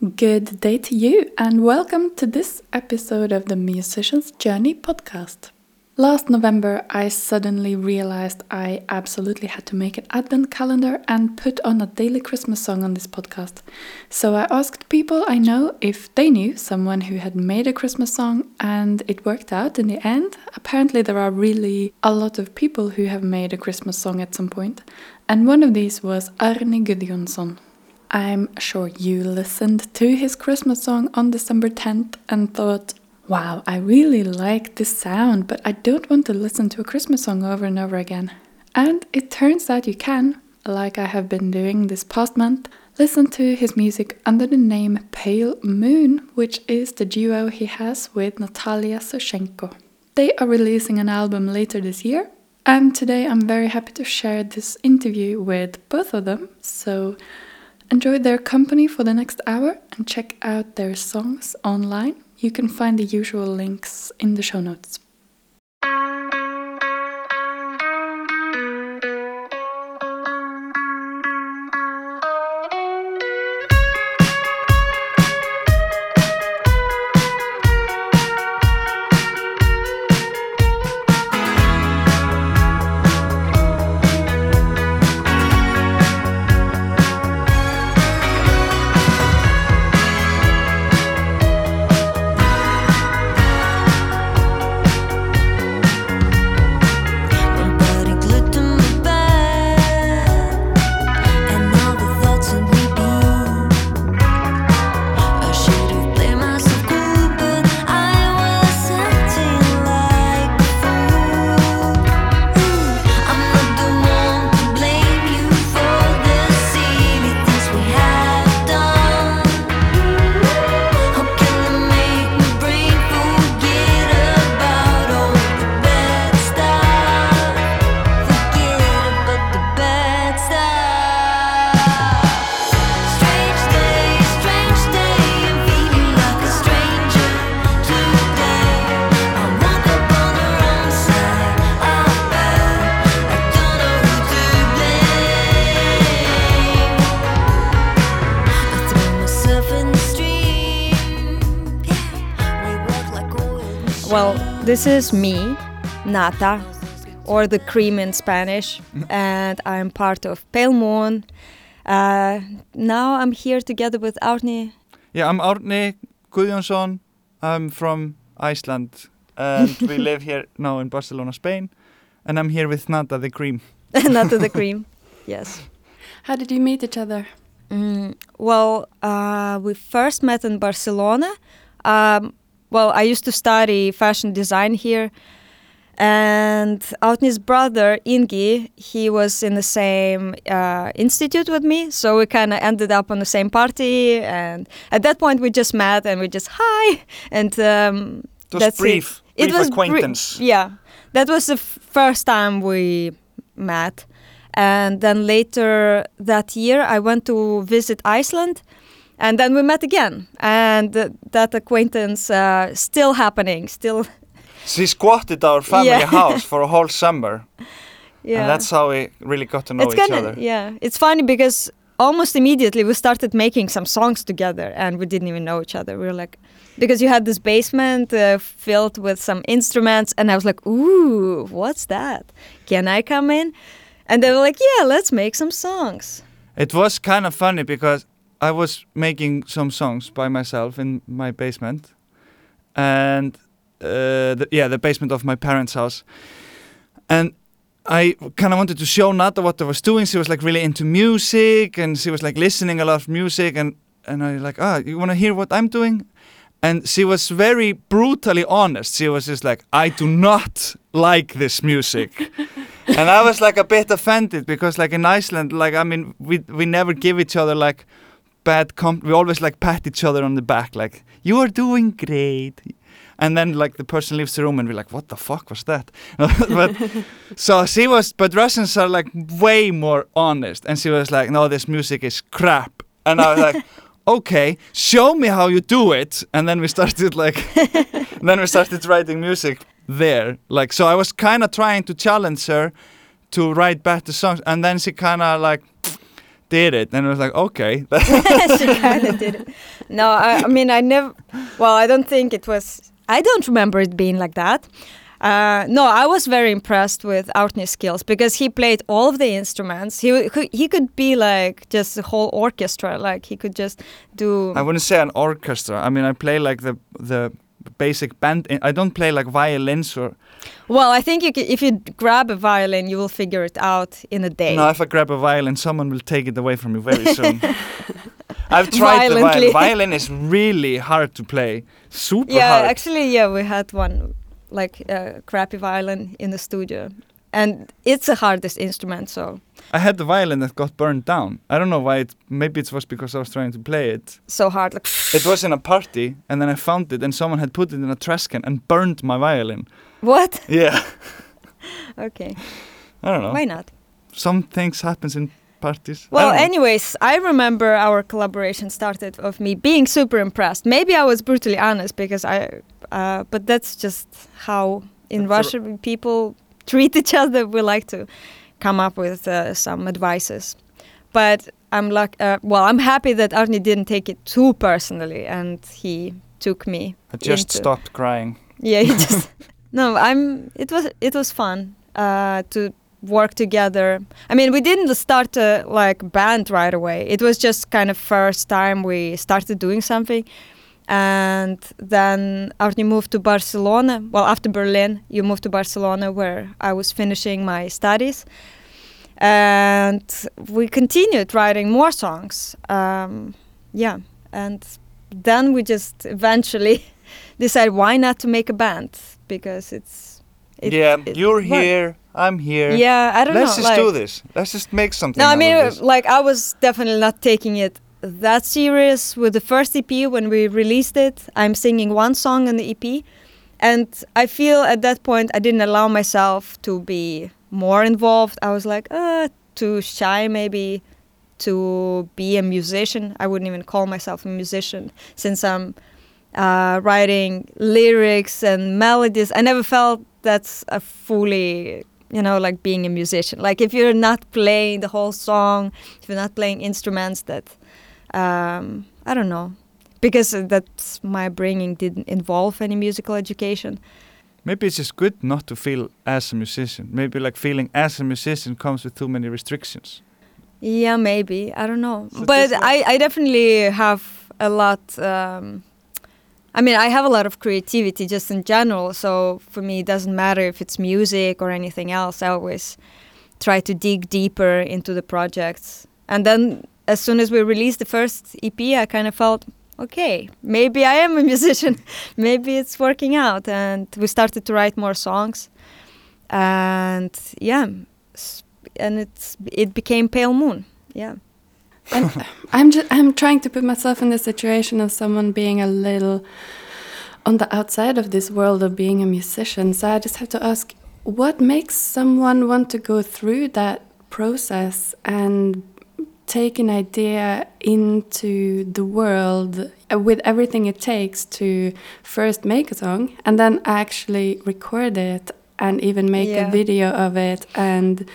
Good day to you, and welcome to this episode of the Musician's Journey podcast. Last November, I suddenly realized I absolutely had to make an advent calendar and put on a daily Christmas song on this podcast. So I asked people I know if they knew someone who had made a Christmas song, and it worked out in the end. Apparently, there are really a lot of people who have made a Christmas song at some point, and one of these was Árni Guðjónsson. I'm sure you listened to his Christmas song on December 10th and thought, wow, I really like this sound, but I don't want to listen to a Christmas song over and over again. And it turns out you can, like I have been doing this past month, listen to his music under the name Pale Moon, which is the duo he has with Natalia Sushchenko. They are releasing an album later this year, and today I'm very happy to share this interview with both of them. So Enjoy their company for the next hour and check out their songs online. You can find the usual links in the show notes. This is me, Nata, or the cream in Spanish, and I'm part of Pale Moon. Uh, now I'm here together with Árni. Yeah, I'm Árni Guðjónsson. I'm from Iceland, and we live here now in Barcelona, Spain. And I'm here with Nata the cream. Nata the cream, yes. How did you meet each other? Mm, well, uh, we first met in Barcelona. Um, well, I used to study fashion design here. And Árni's brother, Ingi, he was in the same uh, institute with me. So we kind of ended up on the same party. And at that point, we just met and we just, hi. And um, it was that's brief, it. brief it was acquaintance. yeah. That was the first time we met. And then later that year, I went to visit Iceland and then we met again. And th that acquaintance uh, still happening still she squatted our family Yeah. house for a whole summer. Yeah. and that's how we really got to know it's each kinda, other. yeah. It's funny because almost immediately we started making some songs together and we didn't even know each other. We were like because you had this basement uh, filled with some instruments and i was like ooh what's that? Can i come in? And they were like yeah let's make some songs. It was kind of funny because i was making some songs by myself in my basement and uh, the, yeah the basement of my parents house and I kind of wanted to show Nata what I was doing. She was like really into music, and she was like listening a lot of music, and and I was like, ah, you want to hear what I'm doing? And she was very brutally honest. She was just like, I do not like this music, and I was like a bit offended because like in Iceland, like I mean, we we never give each other like bad comp. We always like pat each other on the back, like you are doing great. And then like the person leaves the room and we're like, what the fuck was that? but so she was, but Russians are like way more honest. And she was like, no, this music is crap. And I was like, okay, show me how you do it. And then we started like, then we started writing music there. Like, so I was kind of trying to challenge her to write better songs. And then she kind of like did it, and I was like, okay. she kind of did it. No, I, I mean, I never. Well, I don't think it was. I don't remember it being like that. Uh, no, I was very impressed with Árni's skills because he played all of the instruments. He he- he could be like just a whole orchestra. Like he could just do. I wouldn't say an orchestra. I mean, I play like the the basic band. I don't play like violins or. Well, I think you could, if you grab a violin, you will figure it out in a day. No, if I grab a violin, someone will take it away from me very soon. I've tried the violin. Violin is really hard to play. Super yeah, hard. actually, yeah, we had one like uh, crappy violin in the studio, and it's the hardest instrument. So I had the violin that got burned down. I don't know why. It, maybe it was because I was trying to play it. so hard, like It was in a party, and then I found it, and someone had put it in a trash can and burned my violin. what? Yeah, Okay, I don't know. why not? Some things happens in parties. Well, don't anyways, I remember our collaboration started of me being super impressed. Maybe I was brutally honest because I, uh, but that's just how in Russia people treat each other. We like to come up with uh, some advices, but I'm like, uh, well, I'm happy that Árni didn't take it too personally and he took me. I just into- stopped crying. Yeah, he just no. I'm. It was it was fun uh, to work together. I mean, we didn't start a like band right away. It was just kind of first time we started doing something, and then Árni moved to Barcelona. Well, after Berlin, you moved to Barcelona where I was finishing my studies, and we continued writing more songs. Um, yeah, and then we just eventually decided why not to make a band because it's it- yeah, it you're worked. here. I'm here. Yeah, I don't know. Let's just like, do this. Let's just make something. No, I mean, like I was definitely not taking it that series with the first EP when we released it. I'm singing one song on the EP, and I feel at that point I didn't allow myself to be more involved. I was like, uh, too shy maybe to be a musician. I wouldn't even call myself a musician since I'm uh, writing lyrics and melodies. I never felt that's a fully, you know, like being a musician. Like if you're not playing the whole song, if you're not playing instruments, that um, I don't know, because that's my bringing didn't involve any musical education. Maybe it's just good not to feel as a musician. Maybe like feeling as a musician comes with too many restrictions. Yeah, maybe I don't know, So but I I definitely have a lot. Um, I mean, I have a lot of creativity just in general. So for me, it doesn't matter if it's music or anything else. I always try to dig deeper into the projects. And then as soon as we released the first EP, I kind of felt, okay, maybe I am a musician. maybe it's working out. And we started to write more songs. And yeah, and it's it became Pale Moon. Yeah. And I'm just I'm trying to put myself in the situation of someone being a little on the outside of this world of being a musician. So I just have to ask, what makes someone want to go through that process and take an idea into the world uh, with everything it takes to first make a song and then actually record it and even make Yeah. a video of it and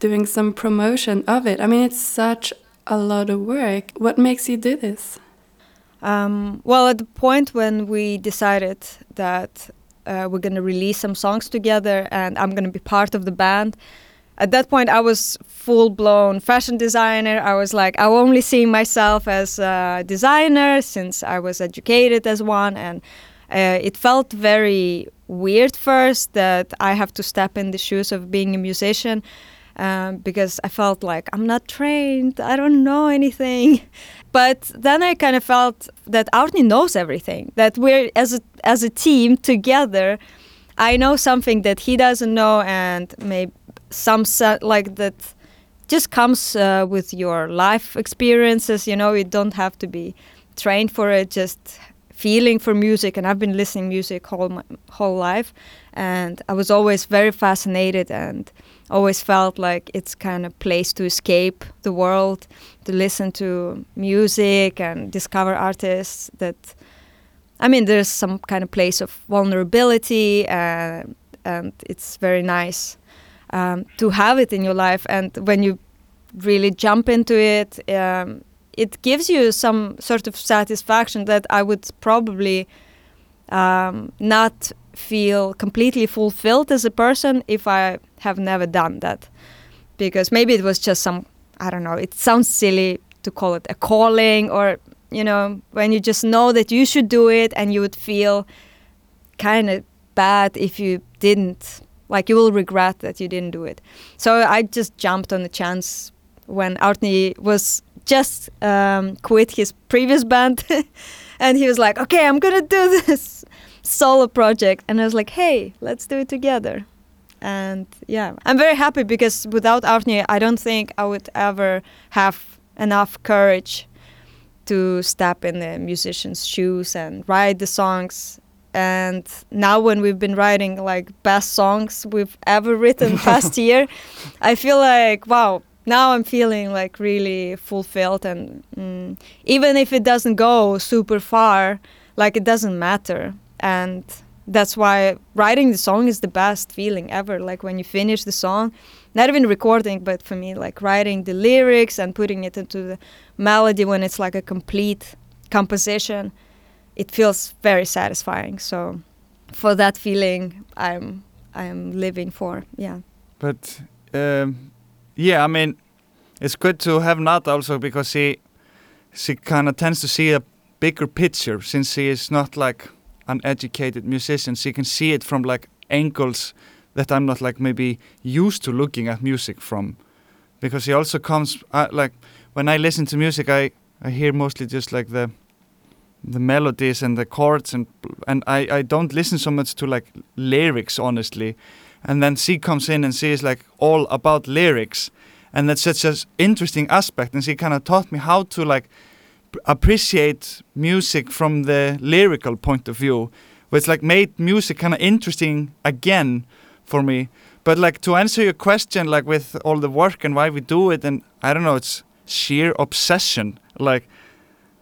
doing some promotion of it. I mean, it's such a lot of work. What makes you do this? Um, well, at the point when we decided that uh, we're going to release some songs together and I'm going to be part of the band, at that point I was full blown fashion designer. I was like, I only see myself as a designer since I was educated as one. And uh, it felt very weird first that I have to step in the shoes of being a musician. Um, because I felt like I'm not trained, I don't know anything. But then I kind of felt that Árni knows everything. That we're as a as a team together. I know something that he doesn't know, and maybe some se- like that just comes uh, with your life experiences. You know, you don't have to be trained for it. Just feeling for music, and I've been listening music whole my whole life, and I was always very fascinated and always felt like it's kind of place to escape the world to listen to music and discover artists that i mean there's some kind of place of vulnerability and and it's very nice um, to have it in your life and when you really jump into it. Um, it gives you some sort of satisfaction that I would probably um, not feel completely fulfilled as a person if I have never done that. Because maybe it was just some, I don't know, it sounds silly to call it a calling or, you know, when you just know that you should do it and you would feel kind of bad if you didn't. Like you will regret that you didn't do it. So I just jumped on the chance when Árni was just um, quit his previous band and he was like, okay, I'm gonna do this solo project. And I was like, hey, let's do it together. And yeah, I'm very happy because without Árni, I don't think I would ever have enough courage to step in the musician's shoes and write the songs. And now, when we've been writing like best songs we've ever written past year, I feel like wow, now I'm feeling like really fulfilled. And mm, even if it doesn't go super far, like it doesn't matter. And that's why writing the song is the best feeling ever. Like when you finish the song, not even recording, but for me, like writing the lyrics and putting it into the melody when it's like a complete composition, it feels very satisfying. So for that feeling, I'm I'm living for. Yeah. But um, yeah, I mean, it's good to have Nat also because she she kind of tends to see a bigger picture since she is not like an educated musician. She can see it from like angles that I'm not like maybe used to looking at music from, because he also comes uh, like when I listen to music, I I hear mostly just like the the melodies and the chords and and I I don't listen so much to like lyrics honestly, and then she comes in and she is like all about lyrics, and that's such an interesting aspect, and she kind of taught me how to like appreciate music from the lyrical point of view, which like made music kind of interesting again for me. But like to answer your question, like with all the work and why we do it, and I don't know, it's sheer obsession. Like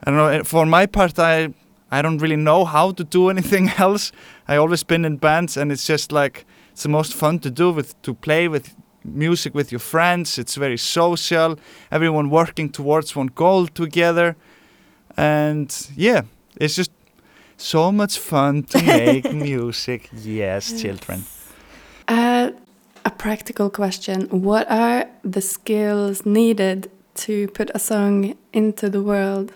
I don't know. For my part, I I don't really know how to do anything else. I always been in bands, and it's just like it's the most fun to do with to play with music with your friends. It's very social. Everyone working towards one goal together, and yeah, it's just so much fun to make music. Yes, children. Uh, a practical question What are the skills needed to put a song into the world?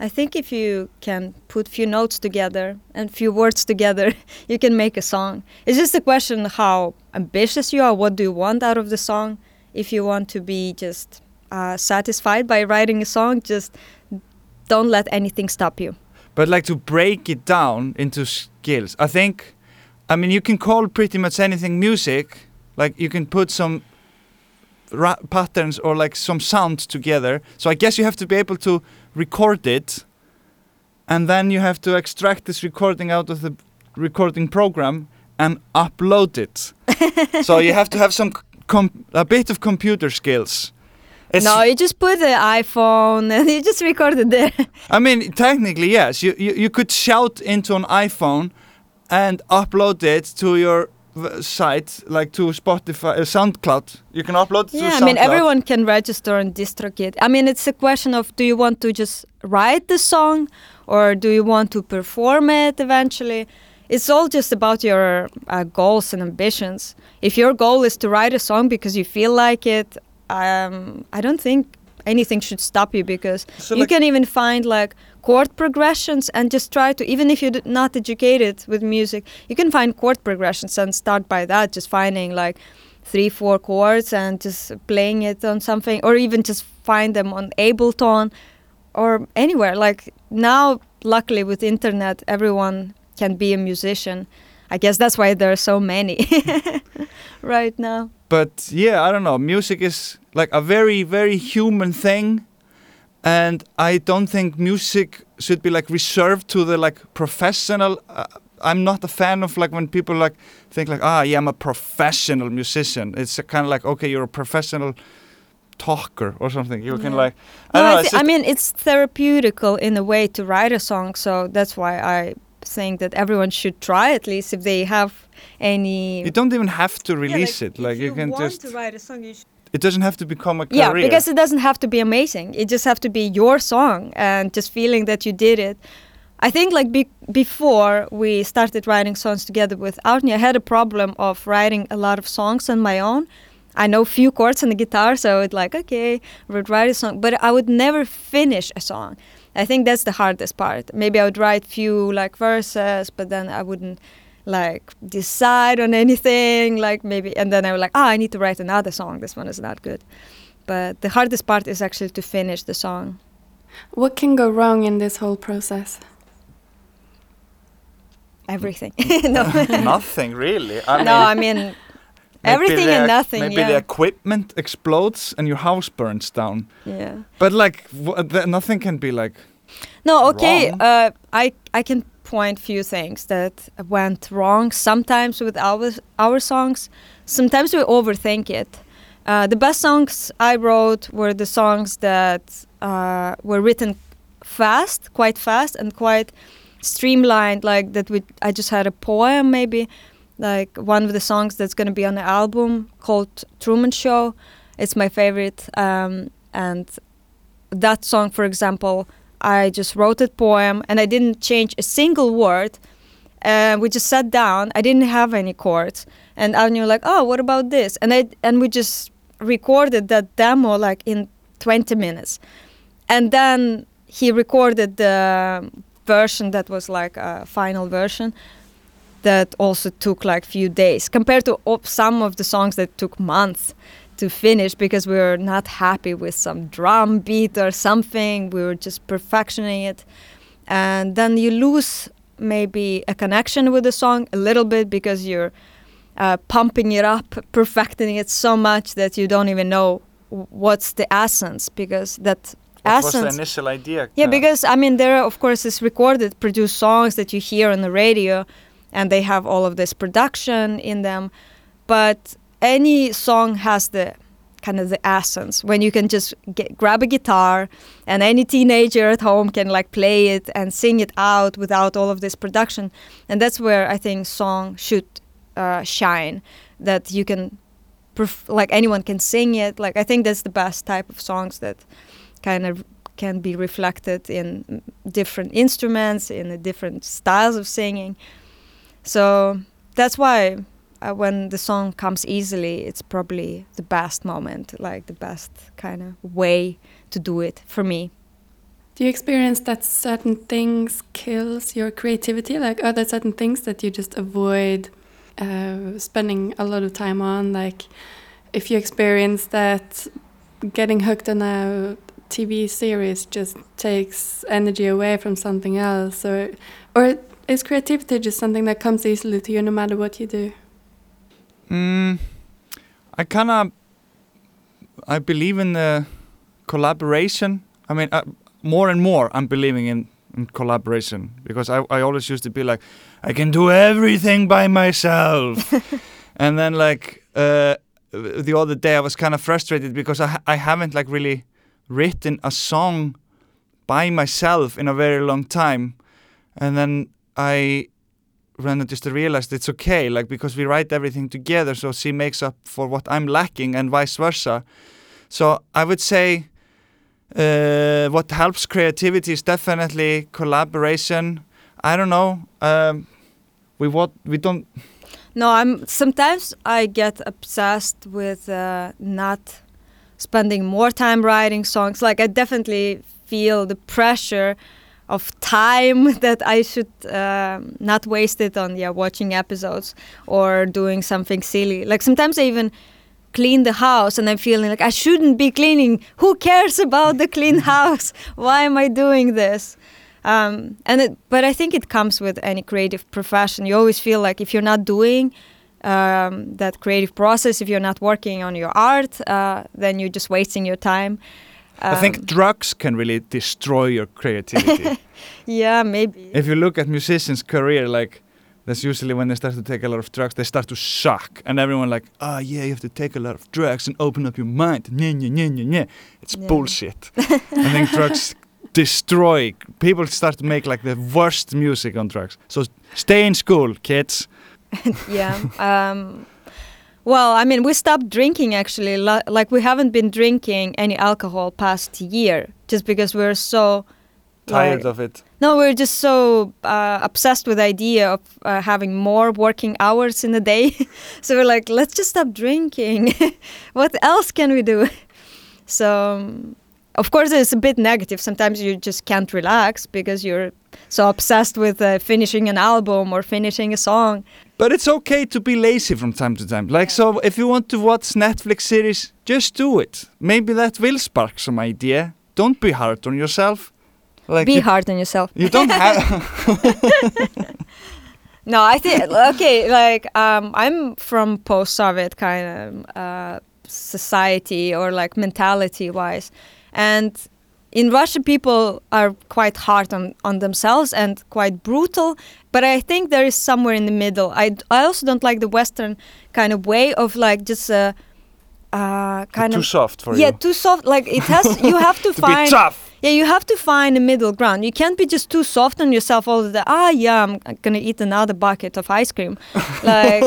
I think if you can put few notes together and few words together, you can make a song. It's just a question how ambitious you are. What do you want out of the song? If you want to be just uh, satisfied by writing a song, just don't let anything stop you. But like to break it down into skills, I think. I mean, you can call pretty much anything music. Like you can put some patterns or like some sounds together. So I guess you have to be able to record it, and then you have to extract this recording out of the recording program and upload it. so you have to have some a bit of computer skills. It's no, you just put the iPhone and you just record it there. I mean, technically, yes. You, you you could shout into an iPhone and upload it to your site, like to Spotify, uh, SoundCloud. You can upload yeah, to I mean, everyone can register on DistroKid. I mean, it's a question of do you want to just write the song or do you want to perform it eventually? It's all just about your uh, goals and ambitions. If your goal is to write a song because you feel like it, um, I don't think anything should stop you because so you like can even find like chord progressions and just try to even if you're not educated with music you can find chord progressions and start by that just finding like three four chords and just playing it on something or even just find them on ableton or anywhere. Like now luckily with internet everyone can be a musician. I guess that's why there are so many right now. But yeah i don't know. Music is like a very very human thing and I don't think music should be like reserved to the like professional. Uh, I'm not a fan of like when people like think like ah yeah I'm a professional musician. It's kind of like okay you're a professional talker or something. You yeah. can like I, no, I, know, I mean it's therapeutical in a way to write a song. So that's why I think that everyone should try at least if they have any. You don't even have to release yeah, like, it. Like you, you can want just. to write a song, you It doesn't have to become a career. yeah because it doesn't have to be amazing. It just have to be your song and just feeling that you did it. I think like be- before we started writing songs together with Árni i had a problem of writing a lot of songs on my own. I know few chords on the guitar so it's like okay i would write a song but i would never finish a song. I think that's the hardest part. Maybe i would write few like verses but then i wouldn't like decide on anything like maybe and then i was like oh i need to write another song this one is not good but the hardest part is actually to finish the song What can go wrong in this whole process? everything no nothing really. I no i mean everything and ac- nothing Maybe yeah the equipment explodes and your house burns down. yeah But like, w- th- nothing can be like. no okay Wrong? uh i i can point few things that went wrong sometimes with our our songs. Sometimes we overthink it. Uh, the best songs i wrote were the songs that uh, were written fast quite fast and quite streamlined like that we i just had a poem maybe like one of the songs that's going to be on the album called truman show. It's my favorite um, and that song for example i just wrote a poem and i didn't change a single word. Uh, we just sat down. I didn't have any chords. And i knew like oh what about this? And i and we just recorded that demo like in 20 minutes. And then he recorded the version that was like a final version that also took like few days compared to some of the songs that took months to finish because we were not happy with some drum beat or something we were just perfectioning it and then you lose maybe a connection with the song a little bit because you're uh, pumping it up perfecting it so much that you don't even know what's the essence because that What was the initial idea? yeah, because I mean, there are of course is recorded, produced songs that you hear on the radio, and they have all of this production in them. But any song has the kind of the essence when you can just get, grab a guitar, and any teenager at home can like play it and sing it out without all of this production, and that's where I think song should uh, shine. That you can, perf- like anyone can sing it. Like I think that's the best type of songs that kind of can be reflected in different instruments in the different styles of singing so that's why uh, when the song comes easily it's probably the best moment like the best kind of way to do it for me Do you experience that certain things kills your creativity? Like are there certain things that you just avoid uh, spending a lot of time on? Like if you experience that getting hooked on a TV series just takes energy away from something else, or or is creativity just something that comes easily to you no matter what you do? Mm, I kind of I believe in the collaboration. I mean, uh, more and more I'm believing in, in collaboration because I, I always used to be like, I can do everything by myself, and then like uh, the other day I was kind of frustrated because I I haven't like really written a song by myself in a very long time, and then I when just realized it's okay, like because we write everything together, so she makes up for what I'm lacking, and vice versa. So I would say uh, what helps creativity is definitely collaboration. I don't know. Um, we what we don't. no i'm sometimes i get obsessed with uh, not spending more time writing songs like i definitely feel the pressure of time that I should um, not waste it on yeah watching episodes or doing something silly. Like sometimes I even clean the house and I'm feeling like I shouldn't be cleaning. Who cares about the clean house? Why am I doing this? Um, and it, but I think it comes with any creative profession. You always feel like if you're not doing um, that creative process, if you're not working on your art, uh, then you're just wasting your time. I think Um, drugs can really destroy your creativity. yeah, maybe. if you look at musicians' career, like that's usually when they start to take a lot of drugs, they start to suck, and everyone like, ah, yeah, you have to take a lot of drugs and open up your mind. Nye, nye, nye, nye, nye. It's Yeah. bullshit. I think drugs destroy. People start to make like the worst music on drugs. So stay in school, kids. yeah. Um, Well, I mean, we stopped drinking actually. Like we haven't been drinking any alcohol past year, just because we're so Tired like- of it. No, we're just so uh, obsessed with the idea of uh, having more working hours in a day. so we're like, let's just stop drinking. what else can we do? So, of course, it's a bit negative. Sometimes you just can't relax because you're so obsessed with uh, finishing an album or finishing a song. But it's okay to be lazy from time to time. Like, so if you want to watch Netflix series, just do it. Maybe that will spark some idea. Don't be hard on yourself. Like Be you, hard on yourself. you don't have. No, I think okay. Like um, I'm from post-Soviet kind of uh, society or like mentality-wise, and in Russia people are quite hard on on themselves and quite brutal. But I think there is somewhere in the middle. I I also don't like the Western kind of way of like just uh, uh kind too of too soft for yeah you. Yeah, too soft. Like it has you have to, to find be tough. yeah, you have to find a middle ground. You can't be just too soft on yourself all the time. Ah, yeah, I'm gonna eat another bucket of ice cream. Like,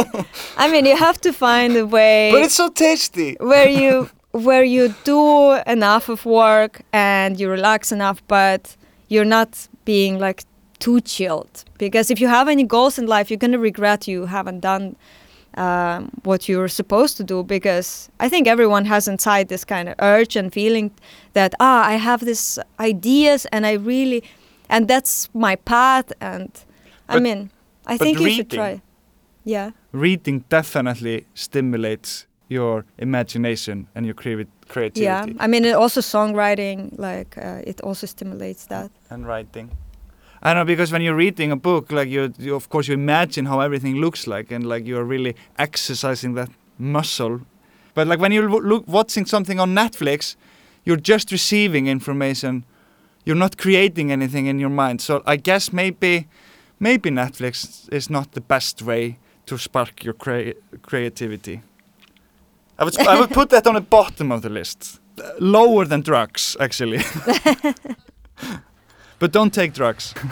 I mean, you have to find a way But it's so tasty. where you where you do enough of work and you relax enough, but you're not being like too chilled. Because if you have any goals in life, you're gonna regret you haven't done um, what you're supposed to do. Because I think everyone has inside this kind of urge and feeling that ah, I have these ideas and I really, and that's my path. And I mean, I but think you should try. Yeah. Reading definitely stimulates your imagination and your creavi- creativity. Yeah, I mean, it also songwriting, like uh, it also stimulates that. and writing. I know because when you're reading a book, like you, you, of course, you imagine how everything looks like, and like you're really exercising that muscle. But like when you're w- look, watching something on Netflix, you're just receiving information. You're not creating anything in your mind. So I guess maybe, maybe Netflix is not the best way to spark your crea- creativity. I would, I would put that on the bottom of the list, lower than drugs, actually. but don't take drugs.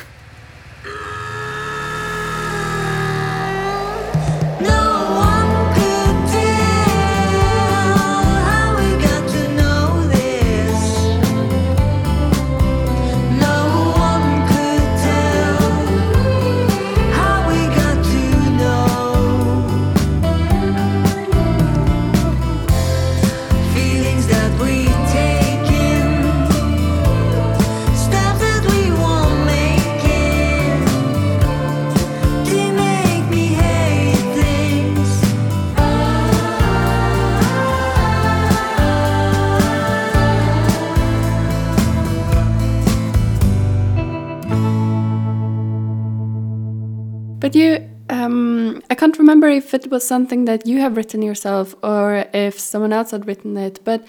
But you, um, I can't remember if it was something that you have written yourself or if someone else had written it. But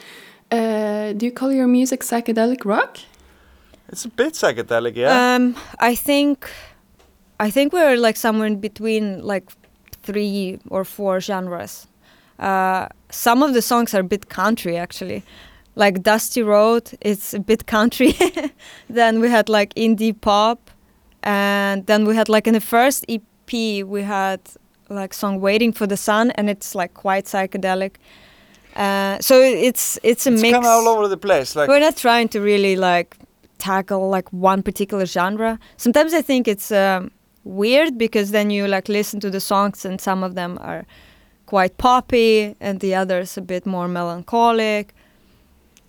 uh, do you call your music psychedelic rock? It's a bit psychedelic, yeah. Um, I think, I think we're like somewhere in between like three or four genres. Uh, some of the songs are a bit country actually, like Dusty Road. It's a bit country. then we had like indie pop, and then we had like in the first EP we had like song "Waiting for the Sun," and it's like quite psychedelic. Uh, so it's it's a it's mix. kind of all over the place. Like We're not trying to really like tackle like one particular genre. Sometimes I think it's um, weird because then you like listen to the songs and some of them are quite poppy and the others a bit more melancholic.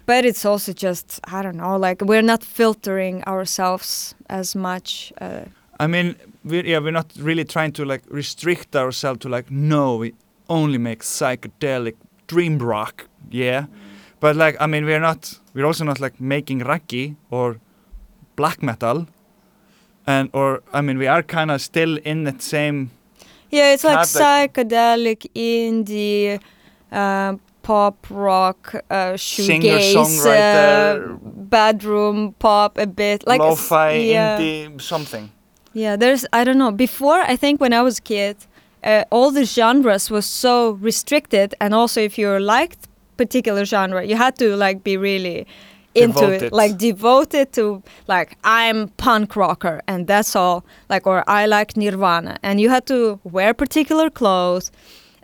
But it's also just I don't know, like we're not filtering ourselves as much. Uh, I mean, we're, yeah, we're not really trying to like restrict ourselves to like no, we only make psychedelic dream rock, yeah. But like, I mean, we're not. We're also not like making reggae or black metal, and or I mean, we are kind of still in that same. yeah, it's like like- psychedelic indie. Uh, pop rock uh shoegaze uh, bedroom pop a bit like lo-fi yeah. indie something. Yeah, there's I don't know. Before I think when I was a kid, uh, all the genres was so restricted, and also if you liked particular genre, you had to like be really into Devoted. it, like devoted to like I'm punk rocker and that's all. Like or I like Nirvana, and you had to wear particular clothes.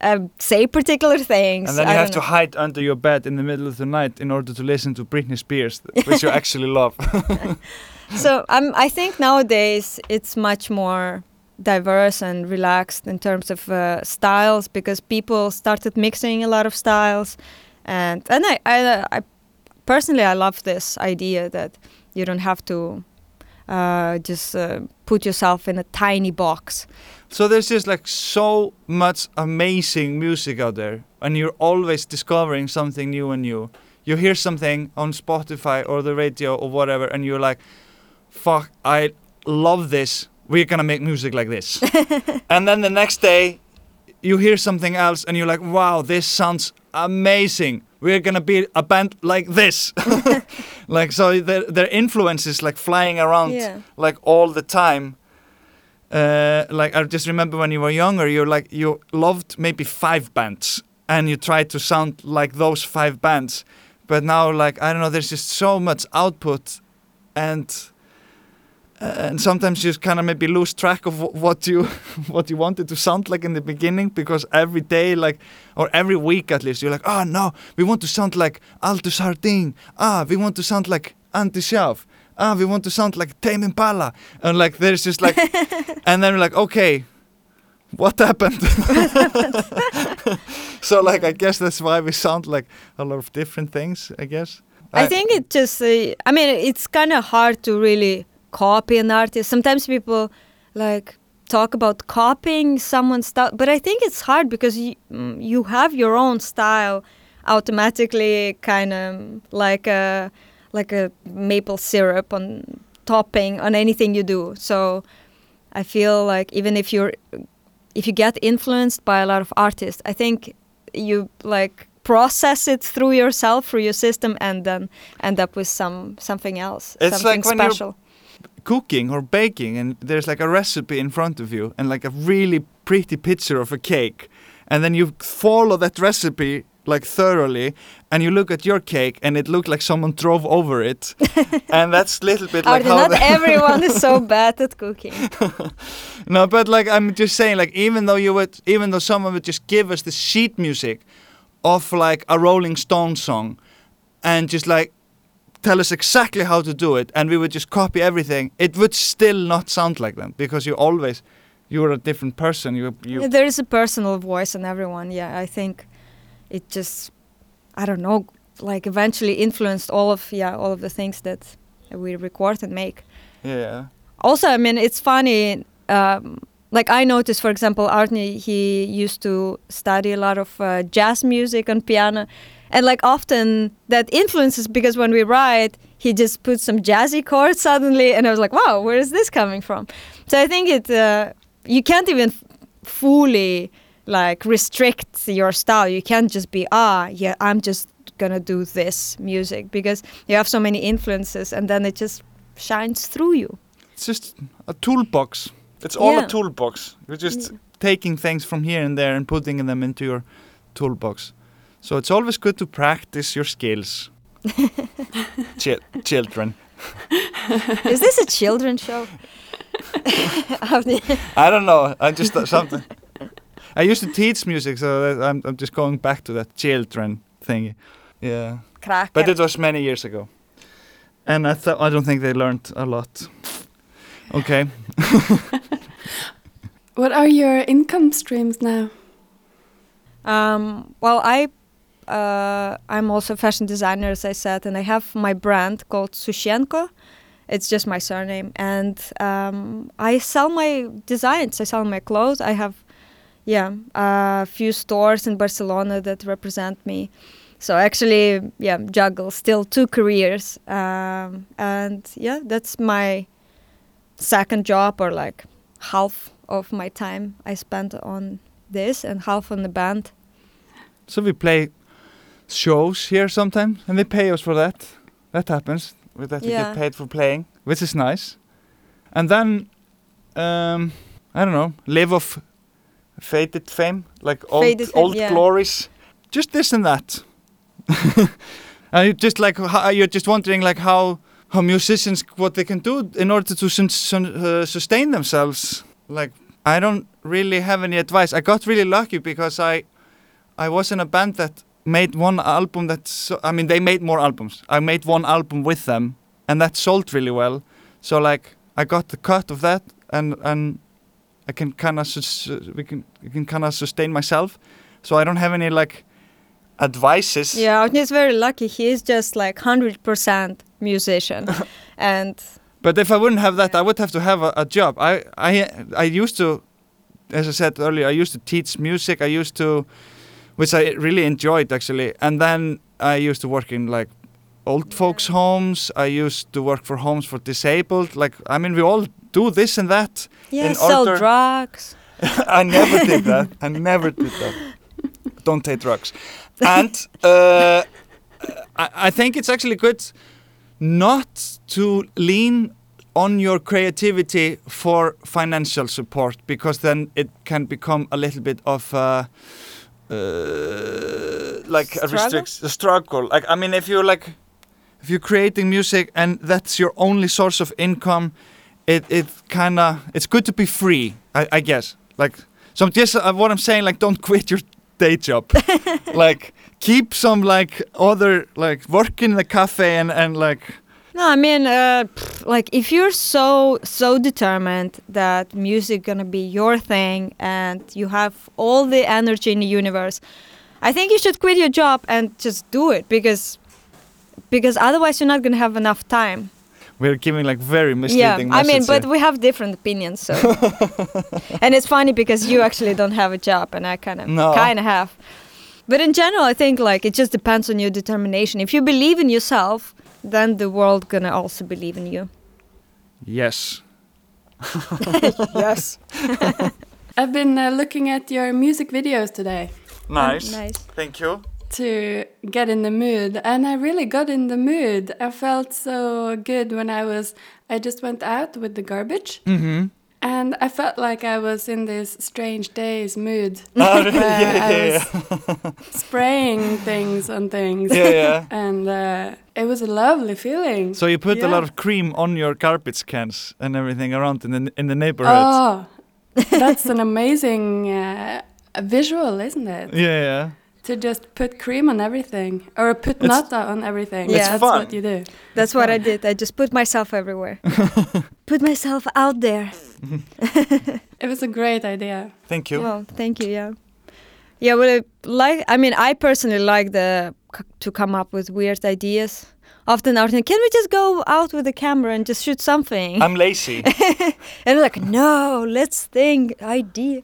Uh, say particular things. And then you have to hide under your bed in the middle of the night in order to listen to Britney Spears, which you actually love. so um, I think nowadays it's much more diverse and relaxed in terms of uh, styles because people started mixing a lot of styles, and and I, I, I personally I love this idea that you don't have to uh, just uh, put yourself in a tiny box. so there's just like so much amazing music out there, and you're always discovering something new and new. You hear something on Spotify or the radio or whatever, and you're like, "Fuck, I love this. We're gonna make music like this." and then the next day, you hear something else, and you're like, "Wow, this sounds amazing. We're gonna be a band like this." like so, their their influence is like flying around Yeah. like all the time. Uh, like I just remember when you were younger, you like you loved maybe five bands, and you tried to sound like those five bands. But now, like I don't know, there's just so much output, and and sometimes you just kind of maybe lose track of wh- what you what you wanted to sound like in the beginning because every day, like or every week at least, you're like, oh no, we want to sound like Aldous Harding. Ah, we want to sound like Schaaf. Ah, we want to sound like Tame Impala. And like there's just like, and then we're like, okay, what happened? so like I guess that's why we sound like a lot of different things. I guess. I think it just, uh, I mean, it's kind of hard to really copy an artist. Sometimes people like talk about copying someone's style, but I think it's hard because you, mm, you have your own style automatically, kind of like a like a maple syrup on topping on anything you do. So I feel like even if you're if you get influenced by a lot of artists, I think you like process it through yourself, through your system, and then end up with some something else, It's something like special. Cooking or baking and there's like a recipe in front of you and like a really pretty picture of a cake and then you follow that recipe like thoroughly and you look at your cake and it looked like someone drove over it and that's a little bit like how not everyone is so bad at cooking. no but like i'm just saying like even though you would even though someone would just give us the sheet music of like a rolling stone song and just like tell us exactly how to do it and we would just copy everything it would still not sound like them because you always you're a different person you you There is a personal voice in everyone. Yeah, I think it just, I don't know, like eventually influenced all of yeah all of the things that we record and make. yeah also i mean it's funny um, like i noticed for example Árni he used to study a lot of uh, jazz music on piano and like often that influences because when we write he just puts some jazzy chords suddenly and i was like wow where is this coming from? So i think it uh, you can't even f- fully like restrict your style. You can't just be ah yeah i'm just gonna do this music because you have so many influences and then it just shines through you. It's just a toolbox. It's all Yeah. a toolbox. You're just Yeah. taking things from here and there and putting them into your toolbox so it's always good to practice your skills Chil- children Is this a children's show? I don't know. I just thought something. I used to teach music, so I'm, I'm just going back to that children thing. Yeah, but it was many years ago, and I thought I don't think they learned a lot. Okay, What are your income streams now? Um, well, I uh, I'm also a fashion designer, as I said, and I have my brand called Sushchenko. It's just my surname, and um, I sell my designs. I sell my clothes. I have, yeah, a few stores in Barcelona that represent me. So actually, yeah, juggle still two careers, um, and yeah, that's my second job or like half of my time I spent on this and half on the band. so we play shows here sometimes, and they pay us for that. That happens. With that we Yeah. get paid for playing, which is nice. And then, um, I don't know, live off faded fame, like old Faded fame, old yeah. glories. Just this and that. and you just like you're just wondering like how how musicians what they can do in order to sun, sun, uh, sustain themselves. Like I don't really have any advice. I got really lucky because I I was in a band that made one album that so, I mean they made more albums. I made one album with them and that sold really well. So like I got the cut of that and and I can kind of we can I can kind of sustain myself. So I don't have any like advices. Yeah, he's very lucky. He is just like 100% musician. and But if I wouldn't have that, I would have to have a, a job. I, I, I used to, as I said earlier, I used to teach music. I used to, which I really enjoyed actually. And then I used to work in like old folks' homes. I used to work for homes for disabled. Like I mean, we all do this and that. yeah, sell order- drugs. I never did that. I never did that. Don't take drugs. And uh, I, I think it's actually good not to lean on your creativity for financial support because then it can become a little bit of uh, uh, like a Struggle? restrict struggle. Like I mean, if you're like if you're creating music and that's your only source of income, it it kind of it's good to be free. I, I guess like so. Just uh, what I'm saying, like don't quit your day job. like keep some like other like work in the cafe and and like No, I mean, uh, pff, like if you're so so determined that music gonna be your thing and you have all the energy in the universe, I think you should quit your job and just do it because because otherwise you're not gonna have enough time. we're giving like very misleading. Yeah, I mean, but here. we have different opinions, so. and it's funny because you actually don't have a job, and I kind of No. kind of have. But in general, I think like it just depends on your determination. If you believe in yourself, then the world gonna also believe in you. yes. yes. I've been uh, looking at your music videos today Nice. Nice. Thank you. to get in the mood, and I really got in the mood. I felt so good when I was. I just went out with the garbage, Mm-hmm. And I felt like I was in this strange days mood. Oh, where yeah, I yeah, was spraying things on things. yeah, yeah. And uh, it was a lovely feeling. So you put a lot of cream on your garbage cans and everything around in the in the neighborhood. Oh, that's an amazing uh, visual, isn't it? Yeah, yeah. To just put cream on everything or put It's- nata on everything. Yeah, that's fun. what you do. That's what I did. I just put myself everywhere. put myself out there. It was a great idea. Thank you. Well, thank you. Yeah. Yeah. Well, I like. I mean, I personally like the to come up with weird ideas. Often, out can we just go out with the camera and just shoot something? I'm lazy. and I'm like, no, let's think idea.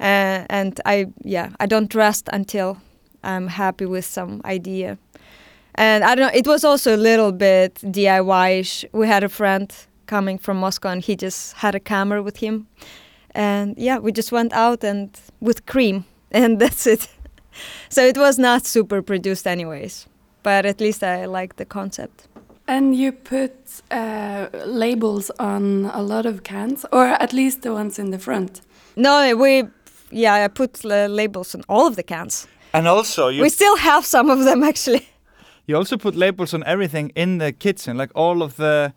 Uh, and I, yeah, I don't rest until I'm happy with some idea. And I don't know, it was also a little bit DIY-ish. We had a friend coming from Moscow and he just had a camera with him. And yeah, we just went out and with cream and that's it. so it was not super produced anyways, but at least I liked the concept. And you put uh, labels on a lot of cans, or at least the ones in the front. No, we, yeah, I put uh, labels on all of the cans. and also you we still have some of them actually. you also put labels on everything in the kitchen, like all of the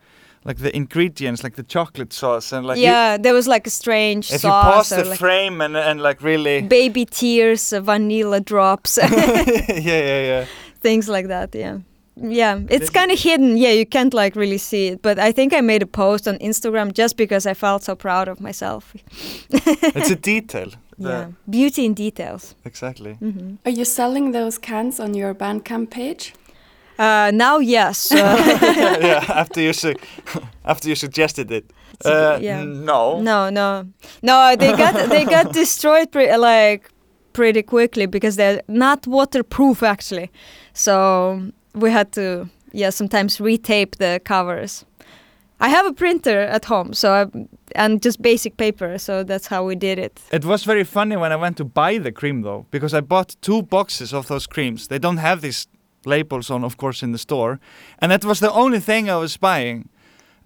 like the ingredients, like the chocolate sauce and like you- yeah, there was like a strange if you sauce pause the like frame and and like really baby tears, uh, vanilla drops, yeah yeah yeah things like that. Yeah, yeah, it's kind of hidden. Yeah, you can't like really see it. But I think I made a post on Instagram just because I felt so proud of myself. it's a detail yeah, beauty in details. exactly hmm Are you selling those cans on your Bandcamp page? Uh, now, yes. Uh, yeah after you su- after you suggested it uh, yeah. no No, no, no. They got they got destroyed pre- like pretty quickly because they're not waterproof actually. So we had to yeah sometimes retape the covers. I have a printer at home, so I, and just basic paper, so that's how we did it. It was very funny when I went to buy the cream though, because I bought two boxes of those creams. They don't have these labels on, of course, in the store, and that was the only thing I was buying.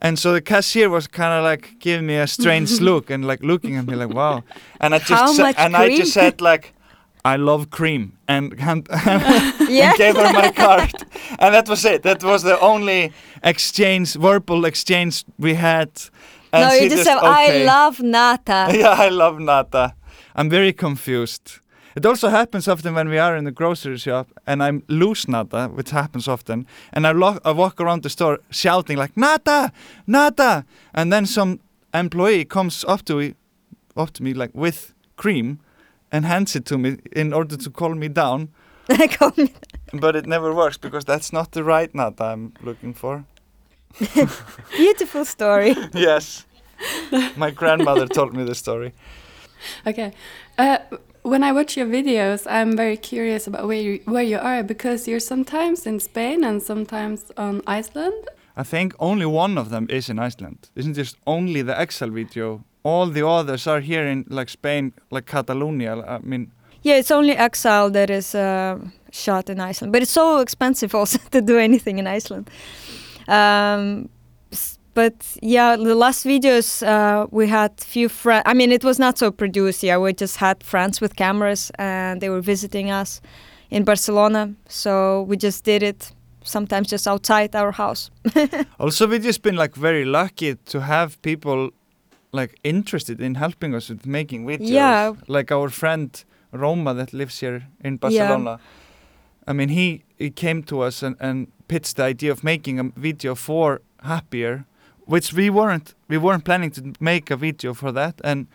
And so the cashier was kind of like giving me a strange look and like looking at me like, "Wow!" And I just How sa- much and I cream? just said like, "I love cream," and, and, Yeah. and gave her my card, and that was it. That was the only exchange, verbal exchange we had. And no, she you just said, "I okay. love nata." yeah, I love Nata. I'm very confused. It also happens often when we are in the grocery shop and I'm loose nata, which happens often, and I, lo- I walk around the store shouting like nata, nata, and then some employee comes up to me, up to me like with cream, and hands it to me in order to calm me down. But it never works because that's not the right nata I'm looking for. Beautiful story. yes, my grandmother told me the story. Okay. Uh, when I watch your videos, I'm very curious about where you, where you are because you're sometimes in Spain and sometimes on Iceland. I think only one of them is in Iceland. Isn't just only the Excel video? All the others are here in like Spain, like Catalonia. I mean, Yeah, it's only Exile that is uh, shot in Iceland, but it's so expensive also to do anything in Iceland. Um, s- but yeah, the last videos uh, we had few friends. I mean, it was not so produced. Yeah, we just had friends with cameras, and they were visiting us in Barcelona. So we just did it. Sometimes just outside our house. also we just been like very lucky to have people like interested in helping us with making videos. Yeah. Like our friend Roma that lives here in Barcelona. Yeah. I mean, he, he came to us and, and pitched the idea of making a video for Happier, which we weren't we weren't planning to make a video for that, and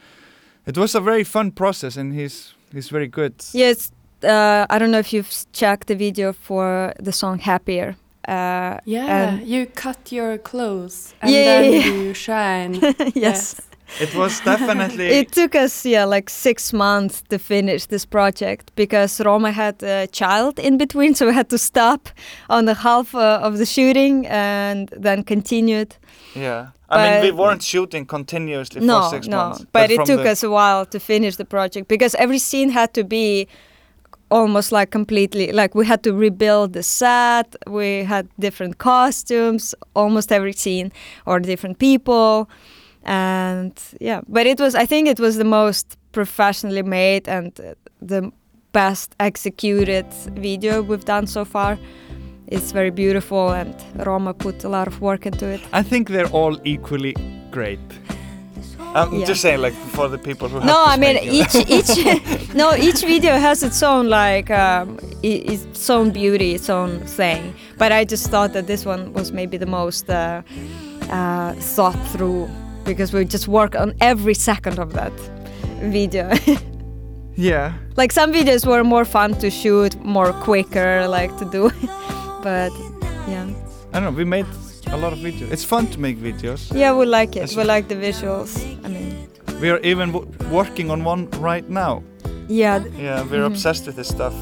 it was a very fun process, and he's he's very good. Yes, uh, I don't know if you've checked the video for the song "Happier." Uh, Yeah, you cut your clothes and Yeah, then yeah, you shine. yes. It was definitely It took us yeah like six months to finish this project because Roma had a child in between, so we had to stop on the half uh, of the shooting and then continued. yeah. I mean, we weren't shooting continuously no, for six no, months, but, it took the- us a while to finish the project because every scene had to be almost like completely like we had to rebuild the set. We had different costumes, almost every scene, or different people and yeah but it was i think it was the most professionally made and uh, the best executed video we've done so far it's very beautiful and roma put a lot of work into it I think they're all equally great. I'm Yeah. just saying, like for the people who no to i mean each each no each video has its own like um, its own beauty its own thing but i just thought that this one was maybe the most uh, uh, thought through because we just work on every second of that video yeah. like some videos were more fun to shoot more quicker like to do but yeah I don't know. We made a lot of videos. It's fun to make videos. yeah we like it That's- we like the visuals i mean We are even w- working on one right now. yeah Yeah, we're Mhm. obsessed with this stuff.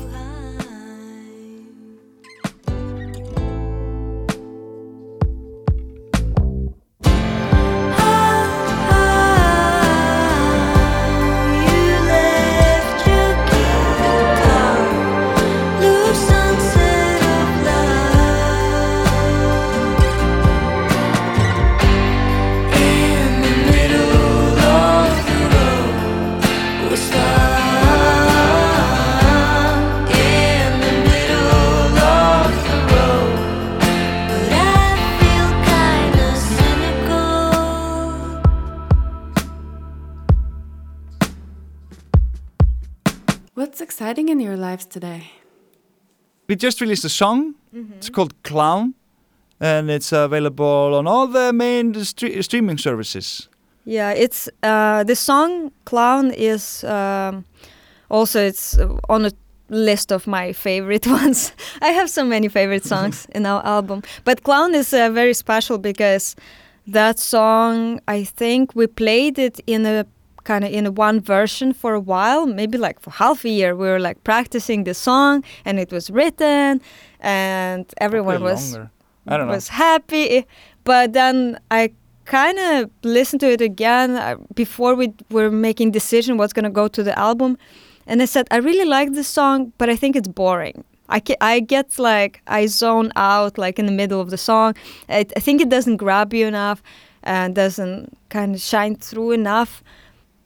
Today? We just released a song. It's called Clown, and it's available on all the main stre- streaming services. yeah it's uh the song clown is um also it's on a list of my favorite ones i have so many favorite songs in our album but clown is uh, very special because that song i think we played it in a kind of in one version for a while maybe like for half a year we were like practicing the song and it was written and everyone was. I don't know. was happy but then i kind of listened to it again uh, before we were making decision what's going to go to the album and i said i really like this song but i think it's boring I, I get like i zone out like in the middle of the song i, I think it doesn't grab you enough and doesn't kind of shine through enough